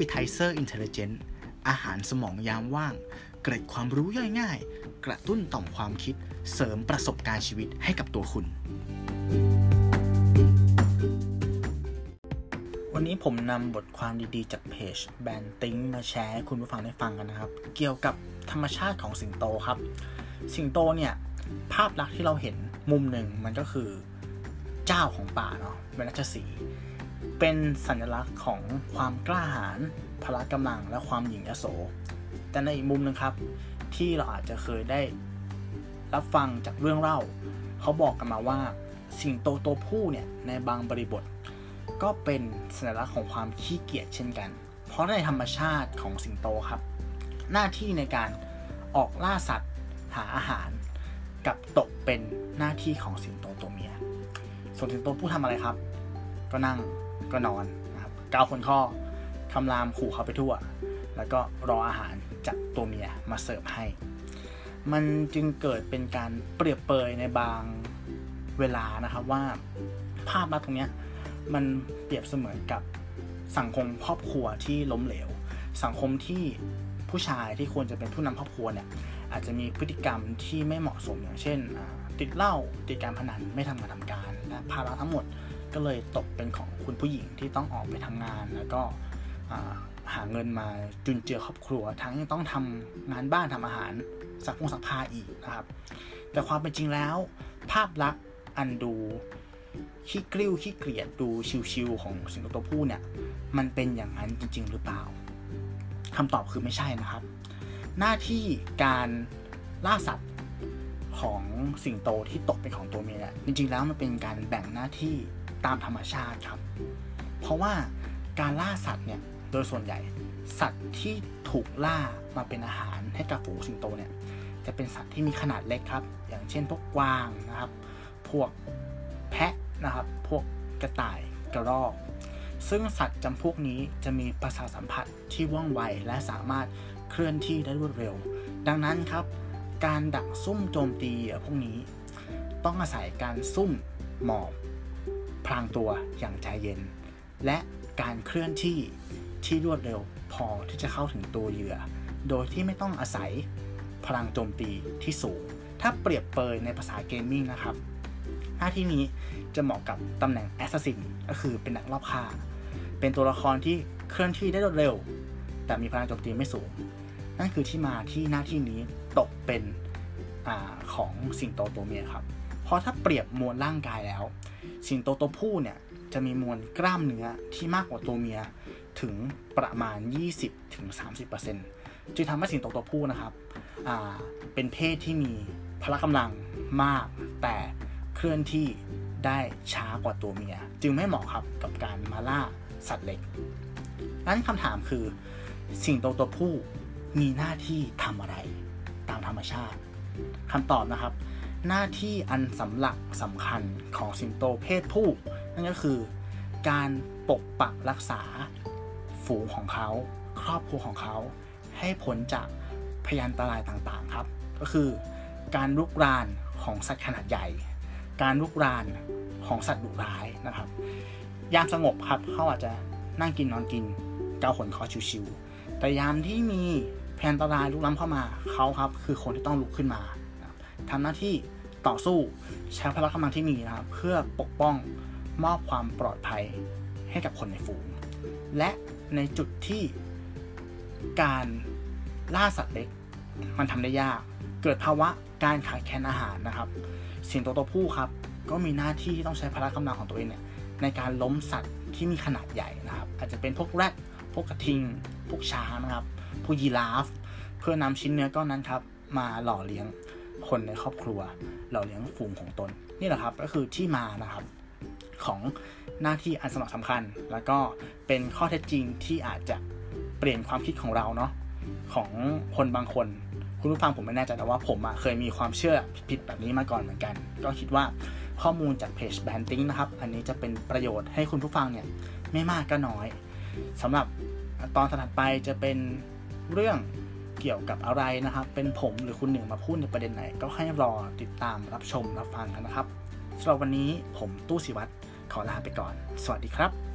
Appetizer Intelligent อาหารสมองยามว่าง เกร็ดความรู้ย่อยง่าย กระตุ้นต่อมความคิด เสริมประสบการณ์ชีวิตให้กับตัวคุณ วันนี้ผมนำบทความดีๆจากเพจแบนติ้งมาแชร์ให้คุณผู้ฟังได้ฟังกันนะครับ เกี่ยวกับธรรมชาติของสิงโตครับ สิงโตเนี่ยภาพลักษณ์ที่เราเห็นมุมหนึ่งมันก็คือเจ้าของป่าเนาะเป็นราชสี เป็นสัญลักษณ์ของความกล้าหาญพละกำลังและความหยิ่งยโส แต่ในอีกมุมหนึ่งครับ ที่เราอาจจะเคยได้รับฟังจากเรื่องเล่า เขาบอกกันมาว่า สิงโตตัวผู้เนี่ยในบางบริบท ก็เป็นสัญลักษณ์ของความขี้เกียจเช่นกัน เพราะในธรรมชาติของสิงโตครับ หน้าที่ในการออกล่าสัตว์หาอาหาร กับตกเป็นหน้าที่ของสิงโตตัวเมีย ส่วนสิงโตผู้ทำอะไรครับ ก็นั่ง ก็นอนนะครับก้าวคนข้อคำรามขู่เขาไปทั่ว แล้วก็รออาหารจากตัวเมียมาเสิร์ฟให้ มันจึงเกิดเป็นการเปรียบเปยในบางเวลานะครับว่าภาพลักษณ์ตรงนี้มันเปรียบเสมือนกับสังคมครอบครัวที่ล้มเหลว สังคมที่ผู้ชายที่ควรจะเป็นผู้นำครอบครัวเนี่ยอาจจะมีพฤติกรรมที่ไม่เหมาะสมอย่างเช่น ติดเหล้าติดการพนันไม่ทำงานทำการและภาระทั้งหมด ก็เลยตกเป็นของคุณผู้หญิงที่ต้องออกไปทำงาน แล้วก็หาเงินมาจุนเจือครอบครัว ทั้งยังต้องทำงานบ้านทำอาหารสักพงสักผ้าอีกนะครับ แต่ความเป็นจริงแล้ว ภาพลักษณ์อันดูขี้กริ้วขี้เกลียดดูชิวๆของสิงโตตัวผู้เนี่ย มันเป็นอย่างนั้นจริง ๆ หรือเปล่าคำตอบคือไม่ใช่นะครับ หน้าที่การล่าสัตว์ของสิงโตที่ตกเป็นของตัวเมียเนี่ยจริงๆแล้วมันเป็นการแบ่งหน้าที่ ตามธรรมชาติครับ เพราะว่าการล่าสัตว์เนี่ยโดยส่วนใหญ่สัตว์ที่ถูกล่ามาเป็นอาหารให้กับฝูงสิงโตเนี่ยจะเป็นสัตว์ที่มีขนาดเล็กครับ อย่างเช่นพวกกวางนะครับ พวกแพะนะครับ พวกกระต่ายกระรอก ซึ่งสัตว์จำพวกนี้จะมีประสาทสัมผัสที่ว่องไวและสามารถเคลื่อนที่ได้รวดเร็ว ดังนั้นครับ การดักซุ่มโจมตีพวกนี้ ต้องอาศัยการซุ่มหมอบ พลางตัวอย่างใจเย็น และการเคลื่อนที่ที่รวดเร็วพอที่จะเข้าถึงตัวเหยื่อ โดยที่ไม่ต้องอาศัยพลังโจมตีที่สูง ถ้าเปรียบเปยในภาษาเกมมิ่งนะครับ หน้าที่นี้จะเหมาะกับตำแหน่ง assassin ก็คือเป็นนักลอบฆ่า เป็นตัวละครที่เคลื่อนที่ได้รวดเร็ว แต่มีพลังโจมตีไม่สูง นั่นคือที่มาที่หน้าที่นี้ตกเป็นของสิงโตตัวเมียครับ เพราะถ้าเปรียบมวลร่างกายแล้ว สิงโตตัวผู้เนี่ยจะมีมวลกล้ามเนื้อที่มากกว่าตัวเมียถึงประมาณ 20-30%จึงทำให้สิงโตตัวผู้นะครับเป็นเพศที่มีพละกำลังมาก แต่เคลื่อนที่ได้ช้ากว่าตัวเมีย จึงไม่เหมาะครับกับการมาล่าสัตว์เล็กนั้นคำถามคือ สิงโตตัวผู้มีหน้าที่ทำอะไร ตามธรรมชาติคำตอบนะครับ หน้าที่อันสำหรับสำคัญของสิงโตเพศผู้ นั่นก็คือ การปกปักรักษาฝูงของเขา ครอบครัวของเขา ให้พ้นจากพยันตรายต่างๆครับ ก็คือการลุกรานของสัตว์ขนาดใหญ่ การลุกรานของสัตว์ดุร้ายนะครับ ยามสงบครับเขาอาจจะนั่งกินนอนกินเกาขนคอชิวๆแต่ยามที่มีพยันตรายลุกล้ำเข้ามาเขาครับ คือคนที่ต้องลุกขึ้นมา ทำหน้าที่ต่อสู้ใช้พลังกำลังที่มีนะครับ เพื่อปกป้องมอบความปลอดภัยให้กับคนในฝูง และในจุดที่การล่าสัตว์เล็กมันทำได้ยาก เกิดภาวะการขาดแคลนอาหารนะครับ สิงโตตัวผู้ครับ ก็มีหน้าที่ที่ต้องใช้พละกำลังของตัวเองเนี่ยในการล้มสัตว์ที่มีขนาดใหญ่นะครับ อาจจะเป็นพวกแรดพวกกระทิง พวกช้างนะครับ พวกยีราฟ เพื่อนำชิ้นเนื้อก้อนนั้นครับ มาหล่อเลี้ยง คนในครอบครัวหล่อเลี้ยงฝูงของตน นี่แหละครับก็คือที่มานะครับของหน้าที่อันสำคัญ แล้วก็เป็นข้อเท็จจริงที่อาจจะเปลี่ยนความคิดของเราเนาะของคนบางคน คุณผู้ฟังผมไม่แน่ใจแต่ว่าผมอะเคยมีความเชื่อผิดแบบนี้มาก่อนเหมือนกัน ก็คิดว่าข้อมูลจากเพจแบนติ้งนะครับ อันนี้จะเป็นประโยชน์ให้คุณผู้ฟังเนี่ยไม่มากก็น้อยสำหรับตอนถัดไปจะเป็นเรื่อง เกี่ยวกับอะไรนะครับ เป็นผมหรือคุณหนึ่งมาพูดในประเด็นไหน ก็ให้รอติดตามรับชมรับฟังกันนะครับสำหรับวันนี้ผมตู้สิวัตรขอลาไปก่อน สวัสดีครับ